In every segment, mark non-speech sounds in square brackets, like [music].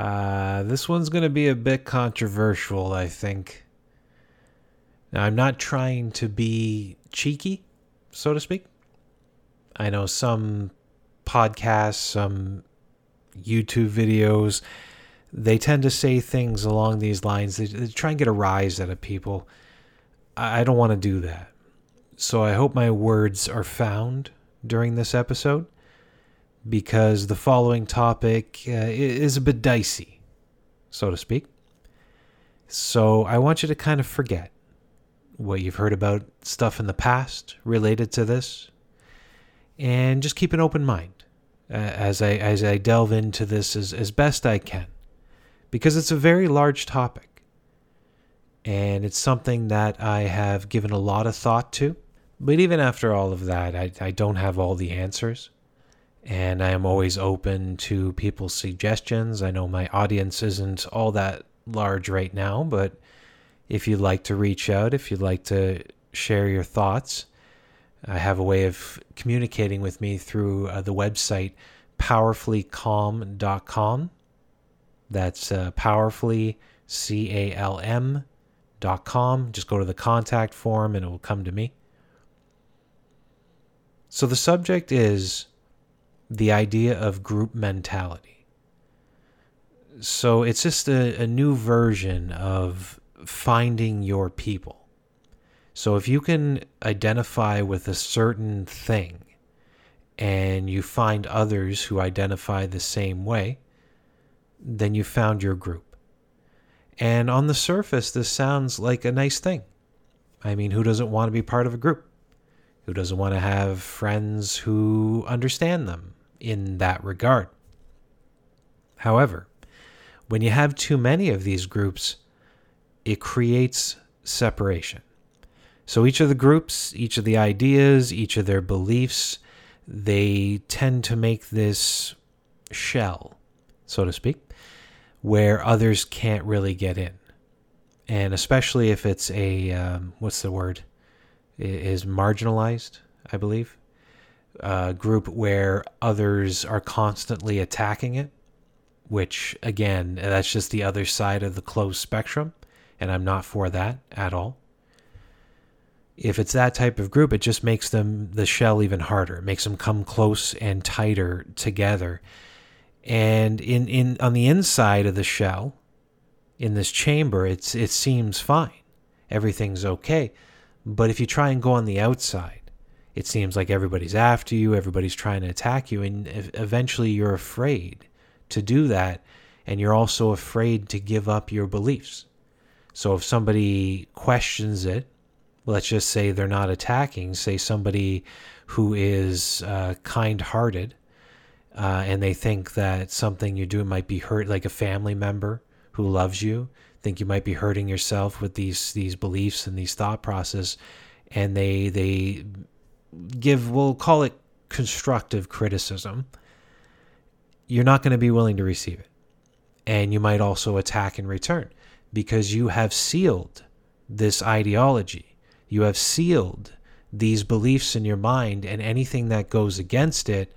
Uh, this one's going to be a bit controversial, I think. Now, I'm not trying to be cheeky, so to speak. I know some podcasts, some YouTube videos, they tend to say things along these lines. They, they try and get a rise out of people. I, I don't want to do that. So I hope my words are found during this episode because the following topic uh, is a bit dicey, so to speak. So I want you to kind of forget what you've heard about stuff in the past related to this and just keep an open mind uh, as I as I delve into this as, as best I can because it's a very large topic and it's something that I have given a lot of thought to but even after all of that I, I don't have all the answers and I am always open to people's suggestions I know my audience isn't all that large right now but if you'd like to reach out if you'd like to share your thoughts I have a way of communicating with me through uh, the website powerfullycalm.com. That's uh, powerfully, C A L M dot com. Just go to the contact form and it will come to me. So the subject is the idea of group mentality. So it's just a, a new version of finding your people. So if you can identify with a certain thing and you find others who identify the same way, then you found your group. And on the surface, this sounds like a nice thing. I mean, who doesn't want to be part of a group? Who doesn't want to have friends who understand them in that regard? However, when you have too many of these groups, it creates separation. So each of the groups, each of the ideas, each of their beliefs, they tend to make this shell, so to speak, where others can't really get in. And especially if it's a, um, what's the word? It is marginalized, I believe. A group where others are constantly attacking it, which, again, that's just the other side of the closed spectrum. And I'm not for that at all if it's that type of group, it just makes them the shell even harder. It makes them come close and tighter together. And in, in on the inside of the shell, in this chamber, it's it seems fine. Everything's okay. But if you try and go on the outside, it seems like everybody's after you, everybody's trying to attack you, and eventually you're afraid to do that, and you're also afraid to give up your beliefs. So if somebody questions it, let's just say they're not attacking, say somebody who is uh, kind hearted uh, and they think that something you're doing might be hurt, like a family member who loves you, think you might be hurting yourself with these these beliefs and these thought process, and they they give we'll call it constructive criticism. You're not going to be willing to receive it, and you might also attack in return because you have sealed this ideology you have sealed these beliefs in your mind, and anything that goes against it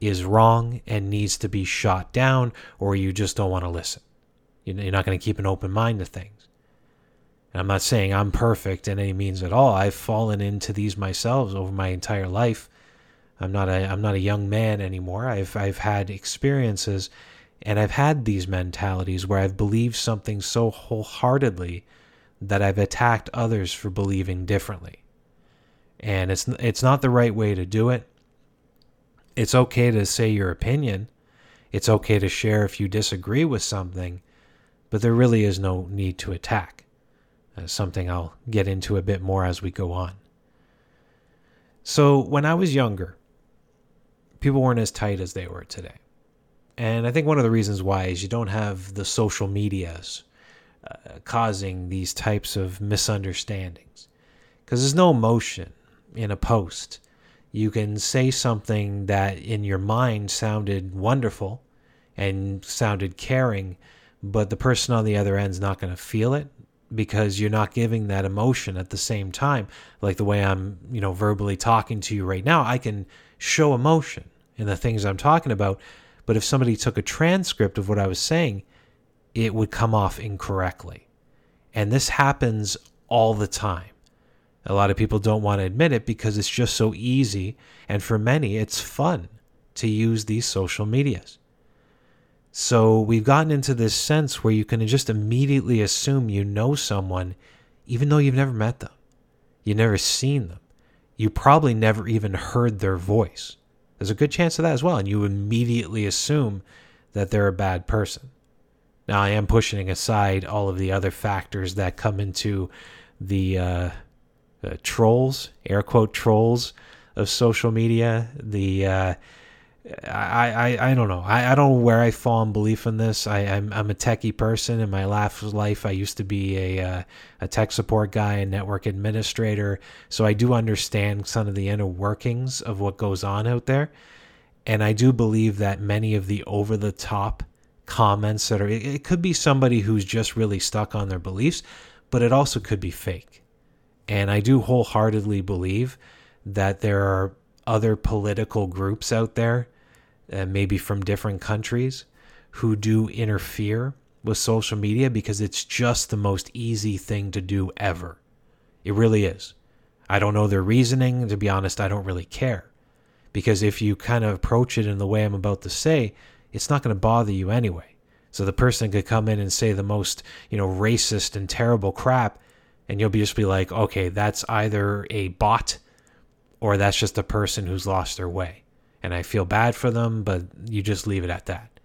is wrong and needs to be shot down, or you just don't want to listen. You're not going to keep an open mind to things. And I'm not saying I'm perfect in any means at all. I've fallen into these myself over my entire life. I'm not a I'm not a young man anymore. I've I've had experiences and I've had these mentalities where I've believed something so wholeheartedly that I've attacked others for believing differently. And it's it's not the right way to do it. It's okay to say your opinion. It's okay to share if you disagree with something, but there really is no need to attack. Something I'll get into a bit more as we go on. So, when I was younger, people weren't as tight as they were today. And I think one of the reasons why is you don't have the social medias uh, causing these types of misunderstandings because there's no emotion in a post. You can say something that in your mind sounded wonderful and sounded caring, but the person on the other end is not going to feel it because you're not giving that emotion at the same time. Like the way I'm, you know, verbally talking to you right now, I can show emotion in the things I'm talking about. But if somebody took a transcript of what I was saying, it would come off incorrectly. And this happens all the time. A lot of people don't want to admit it because it's just so easy. And for many, it's fun to use these social medias. So we've gotten into this sense where you can just immediately assume you know someone, even though you've never met them, you've never seen them, you probably never even heard their voice. There's a good chance of that as well. And you immediately assume that they're a bad person. Now, I am pushing aside all of the other factors that come into the uh, uh, trolls, air quote trolls of social media, the uh, I, I, I don't know. I, I don't know where I fall in belief in this. I, I'm, I'm a techie person. In my last life, I used to be a, uh, a tech support guy and network administrator. So I do understand some of the inner workings of what goes on out there. And I do believe that many of the over the top comments that are, it, it could be somebody who's just really stuck on their beliefs, but it also could be fake. And I do wholeheartedly believe that there are other political groups out there uh, maybe from different countries, who do interfere with social media because it's just the most easy thing to do ever. It really is. I don't know their reasoning. To be honest, I don't really care. Because if you kind of approach it in the way I'm about to say, it's not going to bother you anyway. So the person could come in and say the most, you know, racist and terrible crap, and you'll be just be like, okay, that's either a bot or that's just a person who's lost their way and I feel bad for them, but you just leave it at that.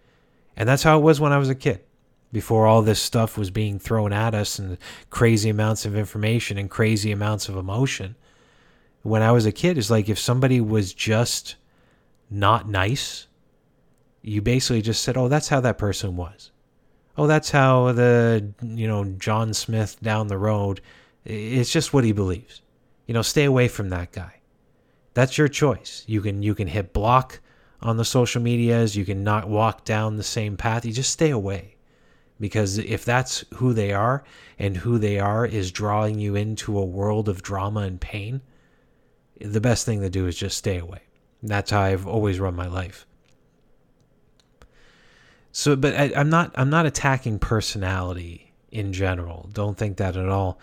And that's how it was when I was a kid. Before all this stuff was being thrown at us and crazy amounts of information and crazy amounts of emotion. When I was a kid, it's like if somebody was just not nice, you basically just said, "Oh, that's how that person was." Oh, that's how the, you know, John Smith down the road, it's just what he believes. You know, stay away from that guy that's your choice. You can you can hit block on the social medias, you can not walk down the same path. You just stay away. Because if that's who they are and who they are is drawing you into a world of drama and pain, the best thing to do is just stay away. That's how I've always run my life. So, but I, I'm not I'm not attacking personality in general. Don't think that at all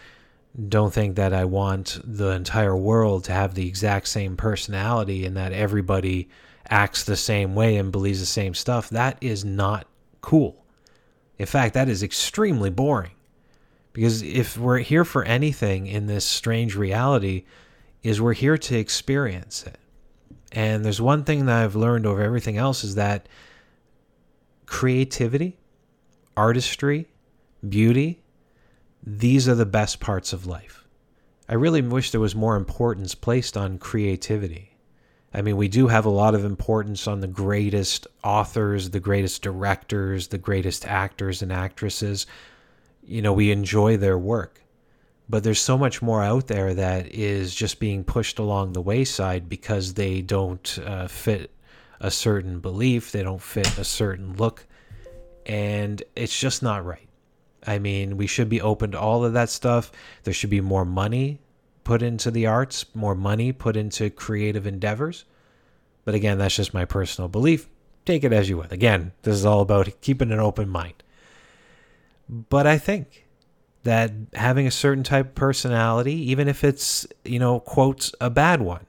don't think that I want the entire world to have the exact same personality and that everybody acts the same way and believes the same stuff. That is not cool. In fact, that is extremely boring. Because if we're here for anything in this strange reality, is we're here to experience it. And there's one thing that I've learned over everything else is that creativity, artistry, beauty, these are the best parts of life. I really wish there was more importance placed on creativity. I mean, we do have a lot of importance on the greatest authors, the greatest directors, the greatest actors and actresses. You know, we enjoy their work. But there's so much more out there that is just being pushed along the wayside because they don't uh, fit a certain belief, they don't fit a certain look, and it's just not right. I mean, we should be open to all of that stuff. There should be more money put into the arts, more money put into creative endeavors. But again, that's just my personal belief. Take it as you will. Again, this is all about keeping an open mind. But I think that having a certain type of personality, even if it's, you know, quotes, a bad one,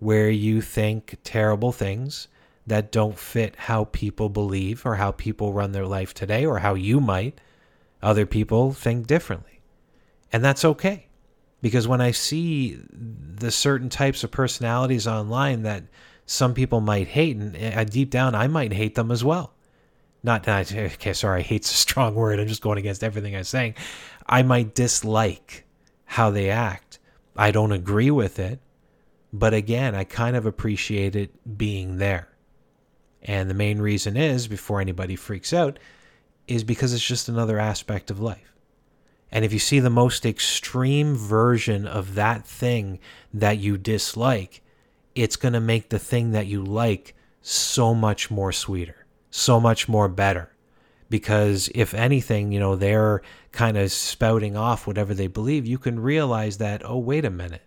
where you think terrible things that don't fit how people believe or how people run their life today or how you might, other people think differently. And that's okay. Because when I see the certain types of personalities online that some people might hate, and uh, deep down I might hate them as well. Not, not [laughs] okay, sorry, hate's a strong [laughs] word. I'm just going against everything I'm saying. I might dislike how they act. I don't agree with it. But again, I kind of appreciate it being there. And the main reason is, before anybody freaks out, is because it's just another aspect of life. And if you see the most extreme version of that thing that you dislike, it's going to make the thing that you like so much more sweeter, so much more better. Because if anything, you know, they're kind of spouting off whatever they believe, you can realize that, oh, wait a minute.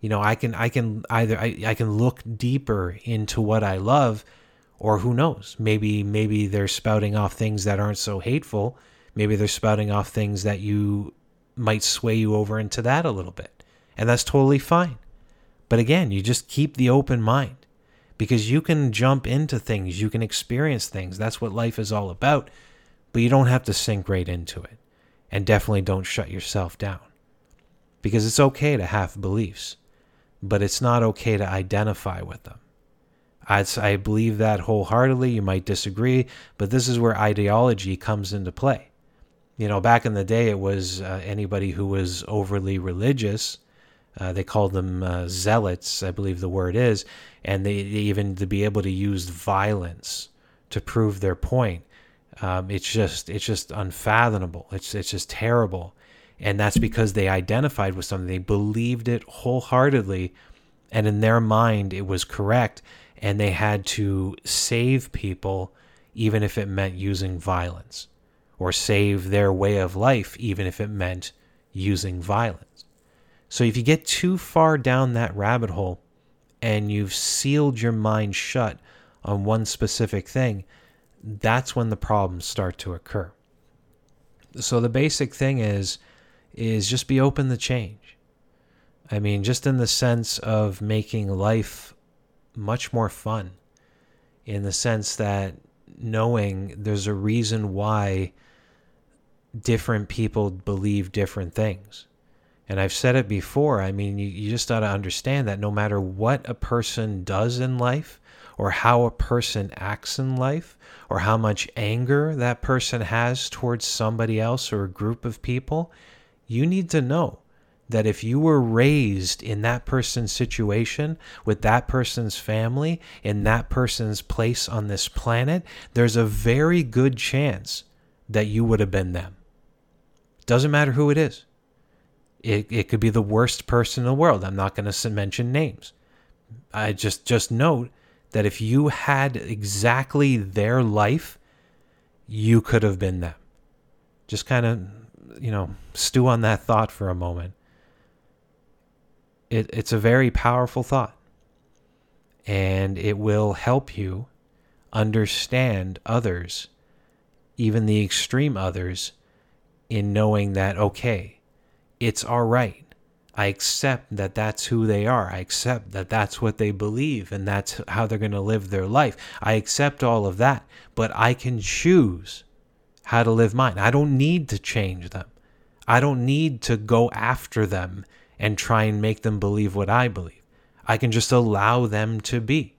You know, I can I can either I, I can look deeper into what I love Or who knows? Maybe maybe they're spouting off things that aren't so hateful. Maybe they're spouting off things that you might sway you over into that a little bit. And that's totally fine. But again, you just keep the open mind because you can jump into things, you can experience things. That's what life is all about. But you don't have to sink right into it. And definitely don't shut yourself down. Because it's okay to have beliefs, but it's not okay to identify with them. I, I believe that wholeheartedly. You might disagree, but this is where ideology comes into play. You know, back in the day, it was uh, anybody who was overly religious. Uh, they called them uh, zealots, I believe the word is, and they, they, even to be able to use violence to prove their point. Um, it's just it's just unfathomable. It's it's just terrible, and that's because they identified with something. They believed it wholeheartedly, and in their mind it was correct, and they had to save people, even if it meant using violence or save their way of life, even if it meant using violence. So if you get too far down that rabbit hole and you've sealed your mind shut on one specific thing, that's when the problems start to occur. So the basic thing is is just be open to change. I mean, just in the sense of making life much more fun, in the sense that knowing there's a reason why different people believe different things. And I've said it before. I mean, you, you just got to understand that no matter what a person does in life, or how a person acts in life, or how much anger that person has towards somebody else or a group of people, you need to know that if you were raised in that person's situation, with that person's family, in that person's place on this planet, there's a very good chance that you would have been them. Doesn't matter who it is. It, it could be the worst person in the world. I'm not going to mention names. I just just note that if you had exactly their life, you could have been them. Just kind of, you know, stew on that thought for a moment. It, it's a very powerful thought, and it will help you understand others, even the extreme others, in knowing that, okay, it's all right. I accept that that's who they are. I accept that that's what they believe and that's how they're going to live their life. I accept all of that, but I can choose how to live mine. I don't need to change them. I don't need to go after them and try and make them believe what I believe. I can just allow them to be.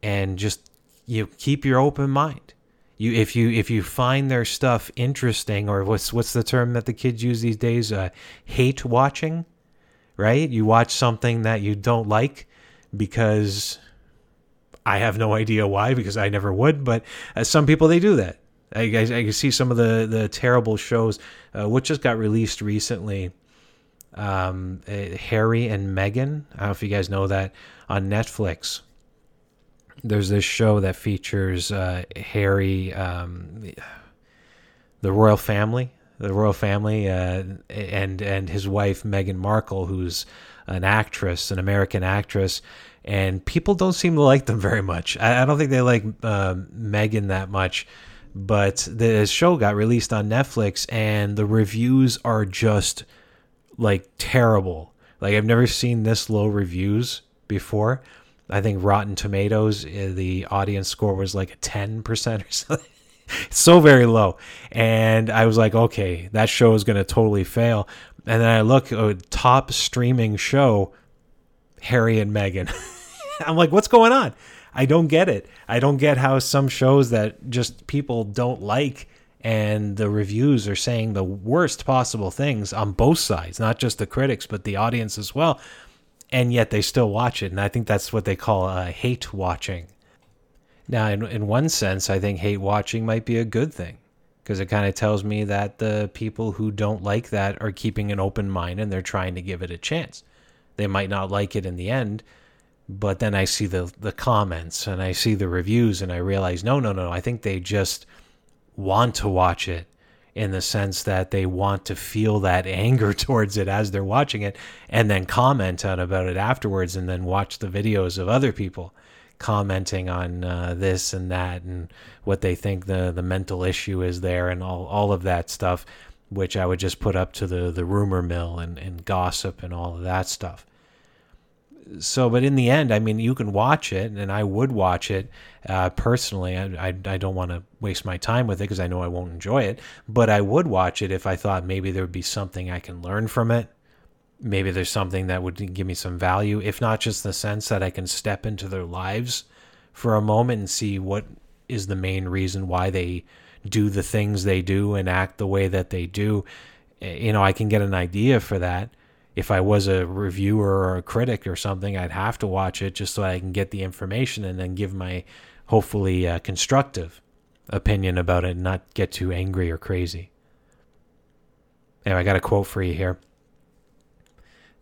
And just you know, keep your open mind. You if you if you find their stuff interesting or what's what's the term that the kids use these days? Uh, hate watching right? You watch something that you don't like because i have no idea why because i never would but uh, some people they do that. I, I, I can see some of the the terrible shows uh, which just got released recently um, uh, harry and meghan i don't know if you guys know that on netflix there's this show that features uh, Harry, um, the royal family, the royal family, uh, and and his wife Meghan Markle, who's an actress, an American actress, and people don't seem to like them very much. I, I don't think they like uh, Meghan that much, but the show got released on Netflix, and the reviews are just like terrible. Like I've never seen this low reviews before. I think Rotten Tomatoes, uh, the audience score was like a 10% or [laughs] something. so very low. And I was like, okay, that show is going to totally fail. And then I look, a top streaming show, Harry and Meghan. [laughs] I'm like, what's going on? I don't get it. I don't get how some shows that just people don't like and the reviews are saying the worst possible things on both sides, not just the critics, but the audience as well and yet they still watch it. And I think that's what they call uh, hate watching. Now, in, in one sense, I think hate watching might be a good thing because it kind of tells me that the people who don't like that are keeping an open mind and they're trying to give it a chance. They might not like it in the end, but then I see the the comments and I see the reviews and I realize no, no, no, I think they just want to watch it in the sense that they want to feel that [laughs] anger towards it as they're watching it and then comment on about it afterwards and then watch the videos of other people commenting on uh, this and that and what they think the the mental issue is there and all all of that stuff, which I would just put up to the the rumor mill and and gossip and all of that stuff so but in the end i mean you can watch it and i would watch it uh, personally. I, I, I don't want to waste my time with it because i know i won't enjoy it but i would watch it if i thought maybe there would be something i can learn from it. Maybe there's something that would give me some value if not just the sense that i can step into their lives for a moment and see what is the main reason why they do the things they do and act the way that they do. You know i can get an idea for that if I was a reviewer or a critic or something, I'd have to watch it just so I can get the information and then give my hopefully uh, constructive opinion about it and not get too angry or crazy. Anyway, I got a quote for you here.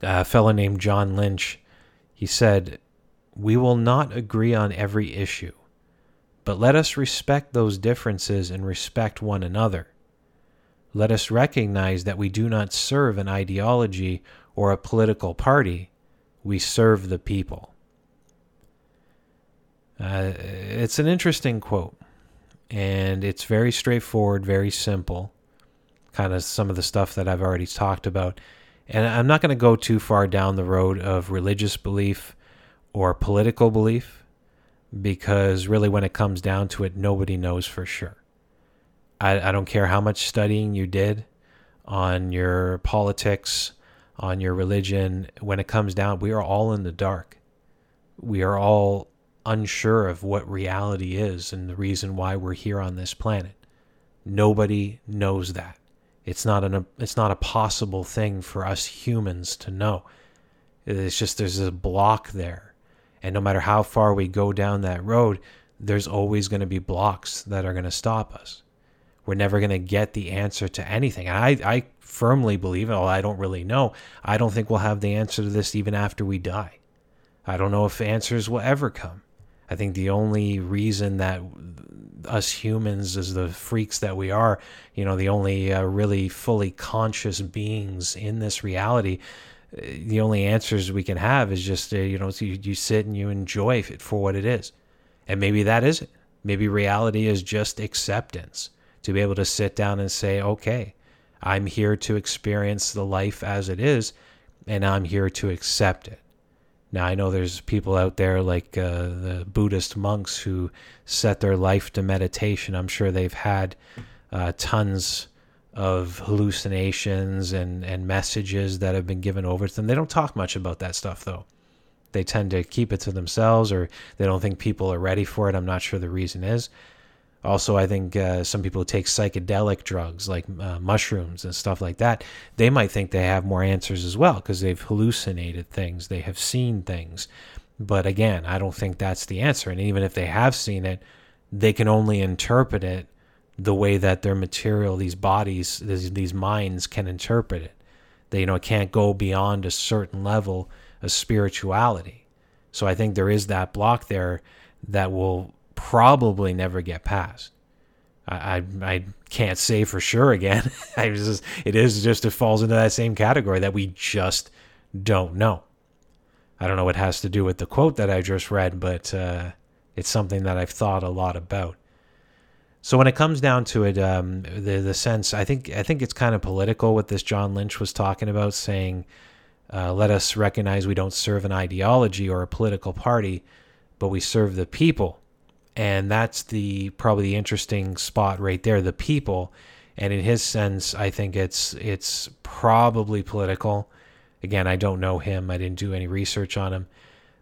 A fellow named John Lynch, he said, We will not agree on every issue, but let us respect those differences and respect one another. Let us recognize that we do not serve an ideology or a political party, we serve the people. Uh, it's an interesting quote, and it's very straightforward, very simple, kind of some of the stuff that I've already talked about. And I'm not going to go too far down the road of religious belief or political belief because really, when it comes down to it, nobody knows for sure. I, I don't care how much studying you did on your politics on your religion, when it comes down, we are all in the dark. We are all unsure of what reality is and the reason why we're here on this planet. Nobody knows that. It's not an it's not a possible thing for us humans to know. It's just there's a block there. And no matter how far we go down that road, there's always going to be blocks that are going to stop us. We're never going to get the answer to anything. And I, I firmly believe, although I don't really know, I don't think we'll have the answer to this even after we die. I don't know if answers will ever come. I think the only reason that us humans, as the freaks that we are, you know, the only uh, really fully conscious beings in this reality, uh, the only answers we can have is just, uh, you know, you, you sit and you enjoy it for what it is. And maybe that is it. Maybe reality is just acceptance to be able to sit down and say, okay, I'm here to experience the life as it is, and I'm here to accept it. Now, I know there's people out there like uh, the Buddhist monks who set their life to meditation. I'm sure they've had uh, tons of hallucinations and, and messages that have been given over to them. They don't talk much about that stuff, though. They tend to keep it to themselves or they don't think people are ready for it. I'm not sure the reason is. Also, I think uh, some people who take psychedelic drugs like uh, mushrooms and stuff like that, they might think they have more answers as well because they've hallucinated things, they have seen things. But again, I don't think that's the answer. And even if they have seen it, they can only interpret it the way that their material, these bodies, these, these minds can interpret it. They, you know, can't go beyond a certain level of spirituality. So I think there is that block there that will probably never get past. I, I, I can't say for sure again. [laughs] I just, it is just it falls into that same category that we just don't know. I don't know what has to do with the quote that I just read, but uh, it's something that I've thought a lot about. So when it comes down to it, um, the the sense I think I think it's kind of political what this John Lynch was talking about, saying, uh, "Let us recognize we don't serve an ideology or a political party, but we serve the people." And that's the probably the interesting spot right there the people and in his sense i think it's it's probably political again i don't know him i didn't do any research on him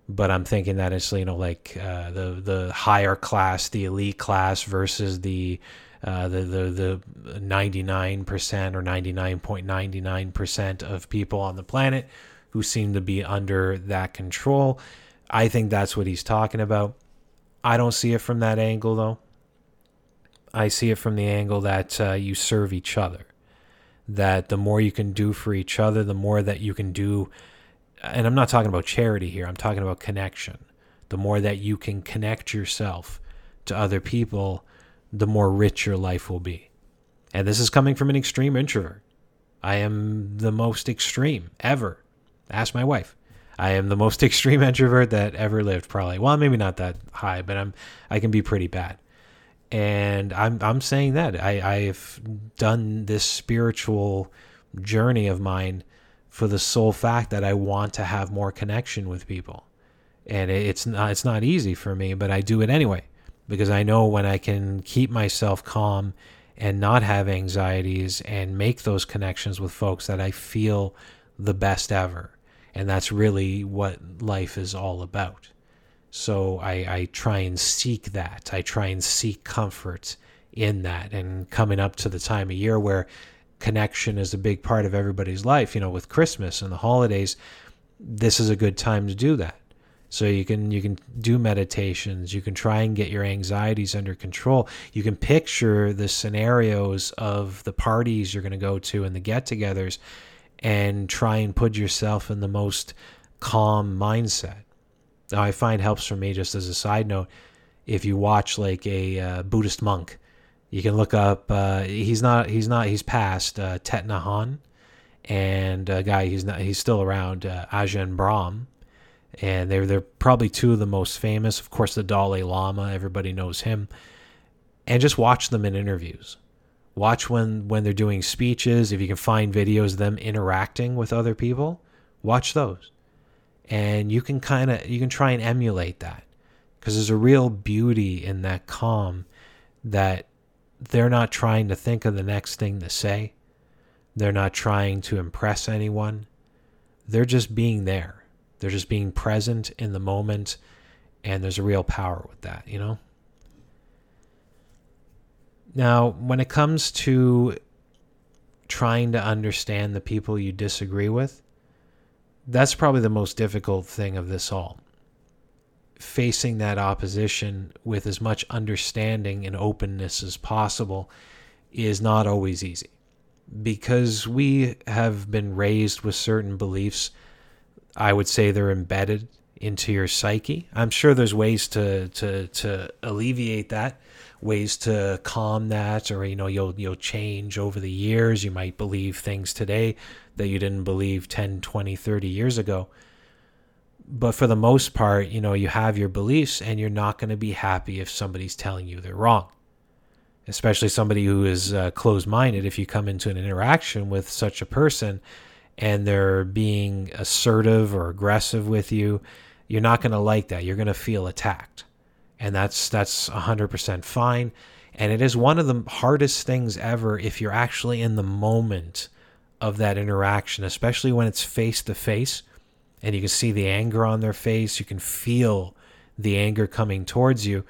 but i'm thinking that it's you know like uh, the the higher class the elite class versus the uh, the, the the 99% or 99.99% of people on the planet who seem to be under that control. I think that's what he's talking about. I don't see it from that angle, though. I see it from the angle that uh, you serve each other. That the more you can do for each other, the more that you can do. And I'm not talking about charity here, I'm talking about connection. The more that you can connect yourself to other people, the more rich your life will be. And this is coming from an extreme introvert. I am the most extreme ever. Ask my wife. I am the most [laughs] extreme introvert that ever lived, probably. Well, maybe not that high, but I'm I can be pretty bad. And I'm I'm saying that I I've done this spiritual journey of mine for the sole fact that I want to have more connection with people. And it's not it's not easy for me, but I do it anyway because I know when I can keep myself calm and not have anxieties and make those connections with folks that I feel the best ever. And that's really what life is all about. So I, I try and seek that. I try and seek comfort in that. And coming up to the time of year where connection is a big part of everybody's life, you know, with Christmas and the holidays, this is a good time to do that. So you can you can do meditations, you can try and get your anxieties under control. You can picture the scenarios of the parties you're going to go to and the get-togethers and try and put yourself in the most calm mindset. Now I find helps for me just as a side note if you watch like a uh, Buddhist monk, you can look up uh, he's not he's not he's passed uh, Thich Nhat Hanh a guy he's not he's still around uh, Ajahn Brahm and they're they're probably two of the most famous. Of course, the Dalai Lama, everybody knows him, and just watch them in interviews. Watch when when they're doing speeches. If you can find videos of them interacting with other people, watch those, and you can kind of you can try and emulate that because there's a real beauty in that calm that they're not trying to think of the next thing to say. They're not trying to impress anyone. They're just being there they're just being present in the moment, and there's a real power with that, you know? Now, when it comes to trying to understand the people you disagree with, that's probably the most difficult thing of this all. Facing that opposition with as much understanding and openness as possible is not always easy because we have been raised with certain beliefs I would say they're embedded into your psyche. I'm sure there's ways to to to alleviate that, ways to calm that, or you know you'll you'll change over the years. You might believe things today that you didn't believe 10, 20, 30 years ago. But for the most part, you know, you have your beliefs and you're not going to be happy if somebody's telling you they're wrong. Especially somebody who is uh, closed minded. If you come into an interaction with such a person, and they're being assertive or aggressive with you, you're not going to like that. You're going to feel attacked. And that's that's 100% fine. And it is one of the hardest things ever if you're actually in the moment of that interaction, especially when it's face to face and you can see the anger on their face, you can feel the anger coming towards you.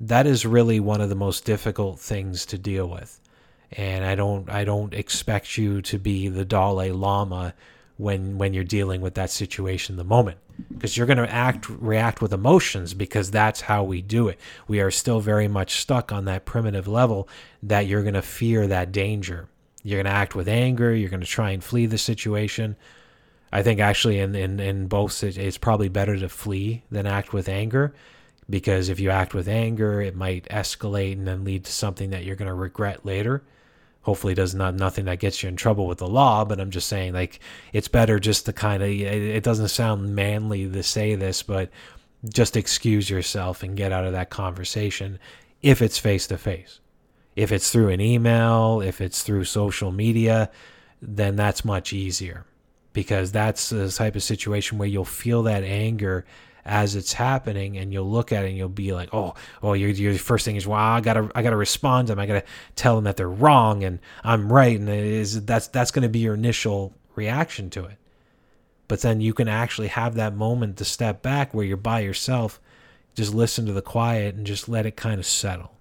That is really one of the most difficult things to deal with and I don't I don't expect you to be the Dalai Lama when when you're dealing with that situation in the moment because you're going to act react with emotions because that's how we do it. We are still very much stuck on that primitive level that you're going to fear that danger. You're going to act with anger, you're going to try and flee the situation. I think actually in in in both it's probably better to flee than act with anger because if you act with anger, it might escalate and then lead to something that you're going to regret later hopefully does not nothing that gets you in trouble with the law but i'm just saying like it's better just to kind of it doesn't sound manly to say this but just excuse yourself and get out of that conversation if it's face to face if it's through an email if it's through social media then that's much easier because that's the type of situation where you'll feel that anger as it's happening and you'll look at it and you'll be like oh oh your, your first thing is well i gotta i gotta respond to them i gotta tell them that they're wrong and i'm right and is that's that's going to be your initial reaction to it. But then you can actually have that moment to step back where you're by yourself just listen to the quiet and just let it kind of settle.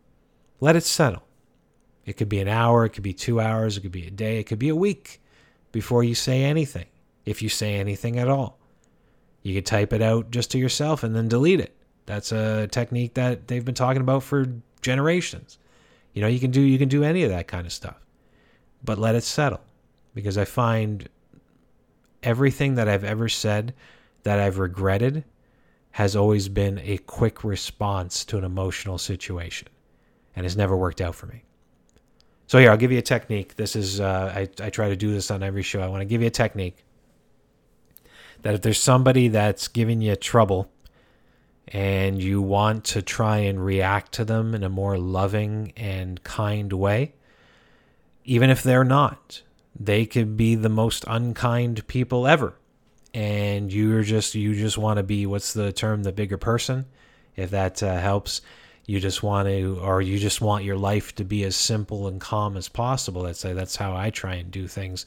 Let it settle. It could be an hour it could be two hours it could be a day it could be a week before you say anything if you say anything at all you could type it out just to yourself and then delete it. That's a technique that they've been talking about for generations. You know, you can do you can do any of that kind of stuff. But let it settle because I find everything that I've ever said that I've regretted has always been a quick response to an emotional situation and has never worked out for me. So here, I'll give you a technique. This is uh, I, I try to do this on every show. I want to give you a technique that if there's somebody that's giving you trouble and you want to try and react to them in a more loving and kind way, even if they're not, they could be the most unkind people ever. And you're just you just want to be what's the term the bigger person, if that uh, helps. You just want to, or you just want your life to be as simple and calm as possible. That's that's how I try and do things,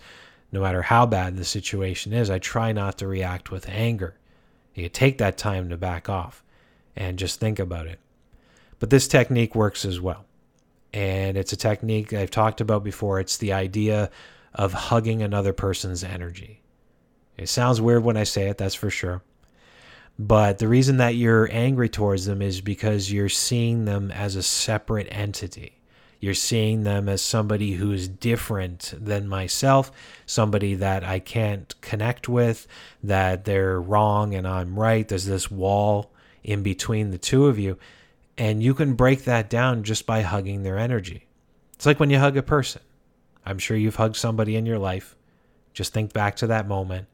no matter how bad the situation is. I try not to react with anger. You take that time to back off and just think about it. But this technique works as well. And it's a technique I've talked about before. It's the idea of hugging another person's energy. It sounds weird when I say it, that's for sure. But the reason that you're angry towards them is because you're seeing them as a separate entity. You're seeing them as somebody who's different than myself, somebody that I can't connect with, that they're wrong and I'm right. There's this wall in between the two of you. And you can break that down just by hugging their energy. It's like when you hug a person. I'm sure you've hugged somebody in your life. Just think back to that moment.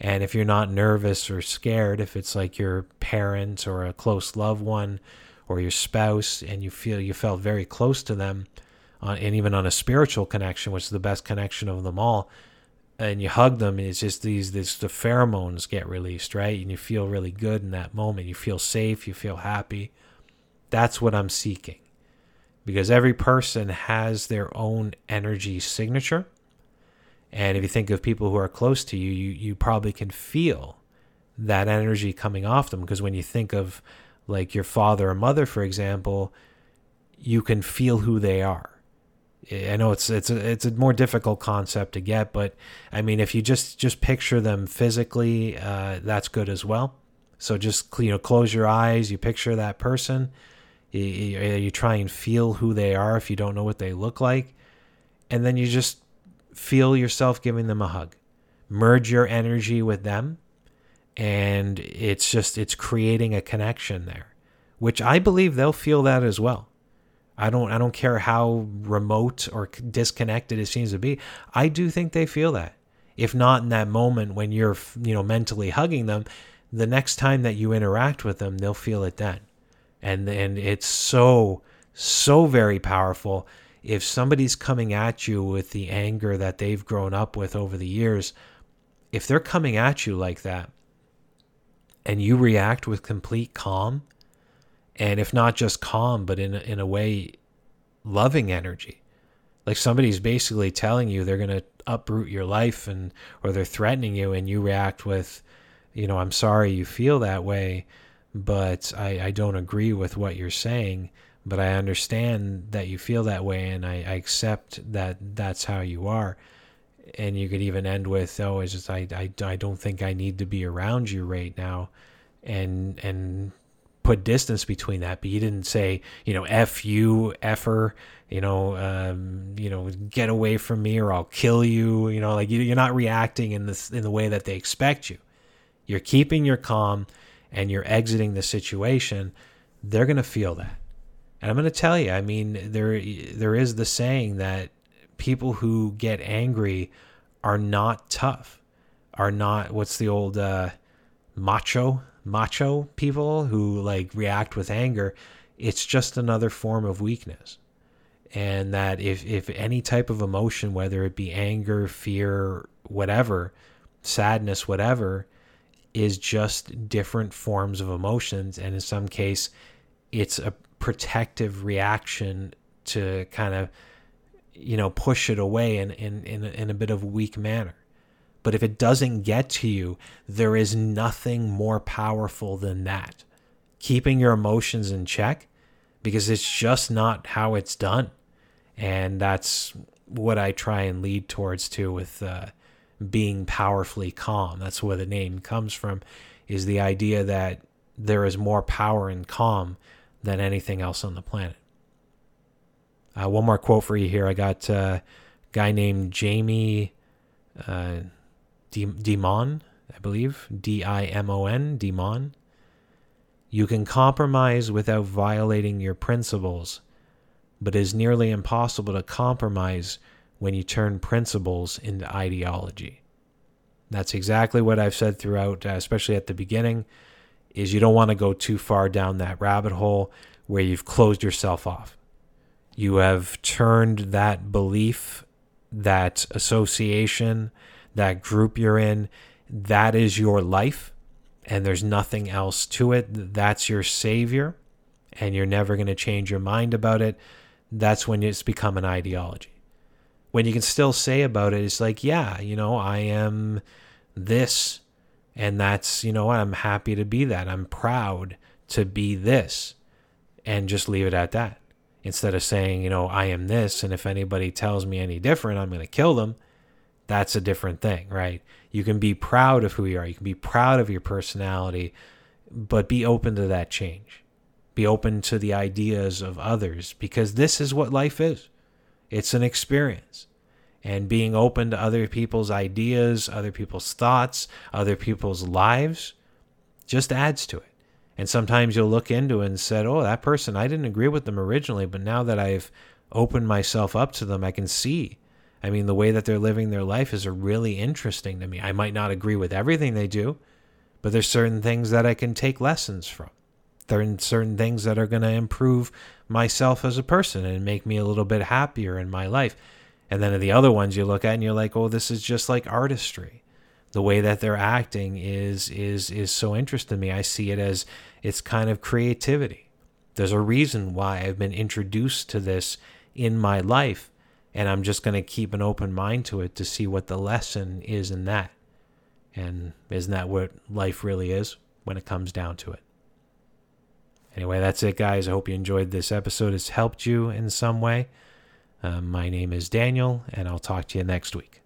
And if you're not nervous or scared, if it's like your parent or a close loved one or your spouse, and you feel you felt very close to them, uh, and even on a spiritual connection, which is the best connection of them all, and you hug them, it's just these this the pheromones get released, right? And you feel really good in that moment. You feel safe, you feel happy. That's what I'm seeking. Because every person has their own energy signature. And if you think of people who are close to you, you, you probably can feel that energy coming off them. Because when you think of like your father or mother, for example, you can feel who they are I know it's it's a it's a more difficult concept to get, but I mean, if you just just picture them physically, uh, that's good as well. So just you know, close your eyes. You picture that person. You, you, you try and feel who they are if you don't know what they look like, and then you just feel yourself giving them a hug. Merge your energy with them, and it's just it's creating a connection there, which I believe they'll feel that as well. I don't I don't care how remote or disconnected it seems to be. I do think they feel that. If not in that moment when you're you know mentally hugging them, the next time that you interact with them, they'll feel it then. And and it's so so very powerful if somebody's coming at you with the anger that they've grown up with over the years, if they're coming at you like that and you react with complete calm and if not just calm, but in a, in a way, loving energy. Like somebody's basically telling you they're going to uproot your life, and or they're threatening you, and you react with, you know, I'm sorry you feel that way, but I, I don't agree with what you're saying. But I understand that you feel that way, and I, I accept that that's how you are and you could even end with oh it's just I, I, I don't think i need to be around you right now and and put distance between that, but you didn't say, you know, F you, effer, you know, um, you know, get away from me or I'll kill you. You know, like you're not reacting in this in the way that they expect you. You're keeping your calm and you're exiting the situation. They're gonna feel that, and I'm gonna tell you. I mean, there there is the saying that people who get angry are not tough, are not what's the old uh, macho macho people who like react with anger, it's just another form of weakness. And that if, if any type of emotion, whether it be anger, fear, whatever, sadness, whatever, is just different forms of emotions. And in some case, it's a protective reaction to kind of, you know, push it away in, in, in, in a bit of a weak manner. But if it doesn't get to you, there is nothing more powerful than that. Keeping your emotions in check because it's just not how it's done. And that's what I try and lead towards too with uh, being powerfully calm. That's where the name comes from, is the idea that there is more power in calm than anything else on the planet. Uh, one more quote for you here. I got uh, a guy named Jamie. Uh, Dimon, I believe, D I M O N, Dimon. You can compromise without violating your principles, but it is nearly impossible to compromise when you turn principles into ideology. That's exactly what I've said throughout, uh, especially at the beginning, is you don't want to go too far down that rabbit hole where you've closed yourself off. You have turned that belief, that association, that group you're in, that is your life, and there's nothing else to it. That's your savior, and you're never going to change your mind about it. That's when it's become an ideology. When you can still say about it, it's like, yeah, you know, I am this, and that's, you know what, I'm happy to be that. I'm proud to be this, and just leave it at that instead of saying, you know, I am this, and if anybody tells me any different, I'm going to kill them. That's a different thing, right? You can be proud of who you are, you can be proud of your personality, but be open to that change. Be open to the ideas of others because this is what life is it's an experience. And being open to other people's ideas, other people's thoughts, other people's lives just adds to it. And sometimes you'll look into it and said, "Oh, that person, I didn't agree with them originally, but now that I've opened myself up to them, I can see. I mean, the way that they're living their life is really interesting to me. I might not agree with everything they do, but there's certain things that I can take lessons from. There are certain things that are going to improve myself as a person and make me a little bit happier in my life. And then the other ones you look at and you're like, "Oh, this is just like artistry." The way that they're acting is is is so interesting to me. I see it as it's kind of creativity. There's a reason why I've been introduced to this in my life, and I'm just going to keep an open mind to it to see what the lesson is in that. And isn't that what life really is when it comes down to it? Anyway, that's it, guys. I hope you enjoyed this episode. It's helped you in some way. Um, my name is Daniel, and I'll talk to you next week.